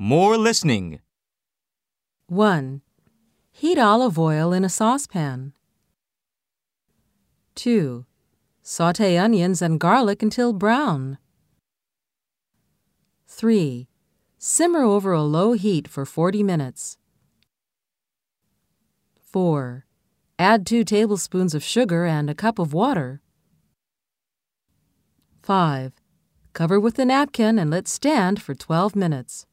More listening. 1. Heat olive oil in a saucepan. 2. Saute onions and garlic until brown. 3. Simmer over a low heat for 40 minutes. 4. Add 2 tablespoons of sugar and a cup of water. 5. Cover with a napkin and let stand for 12 minutes.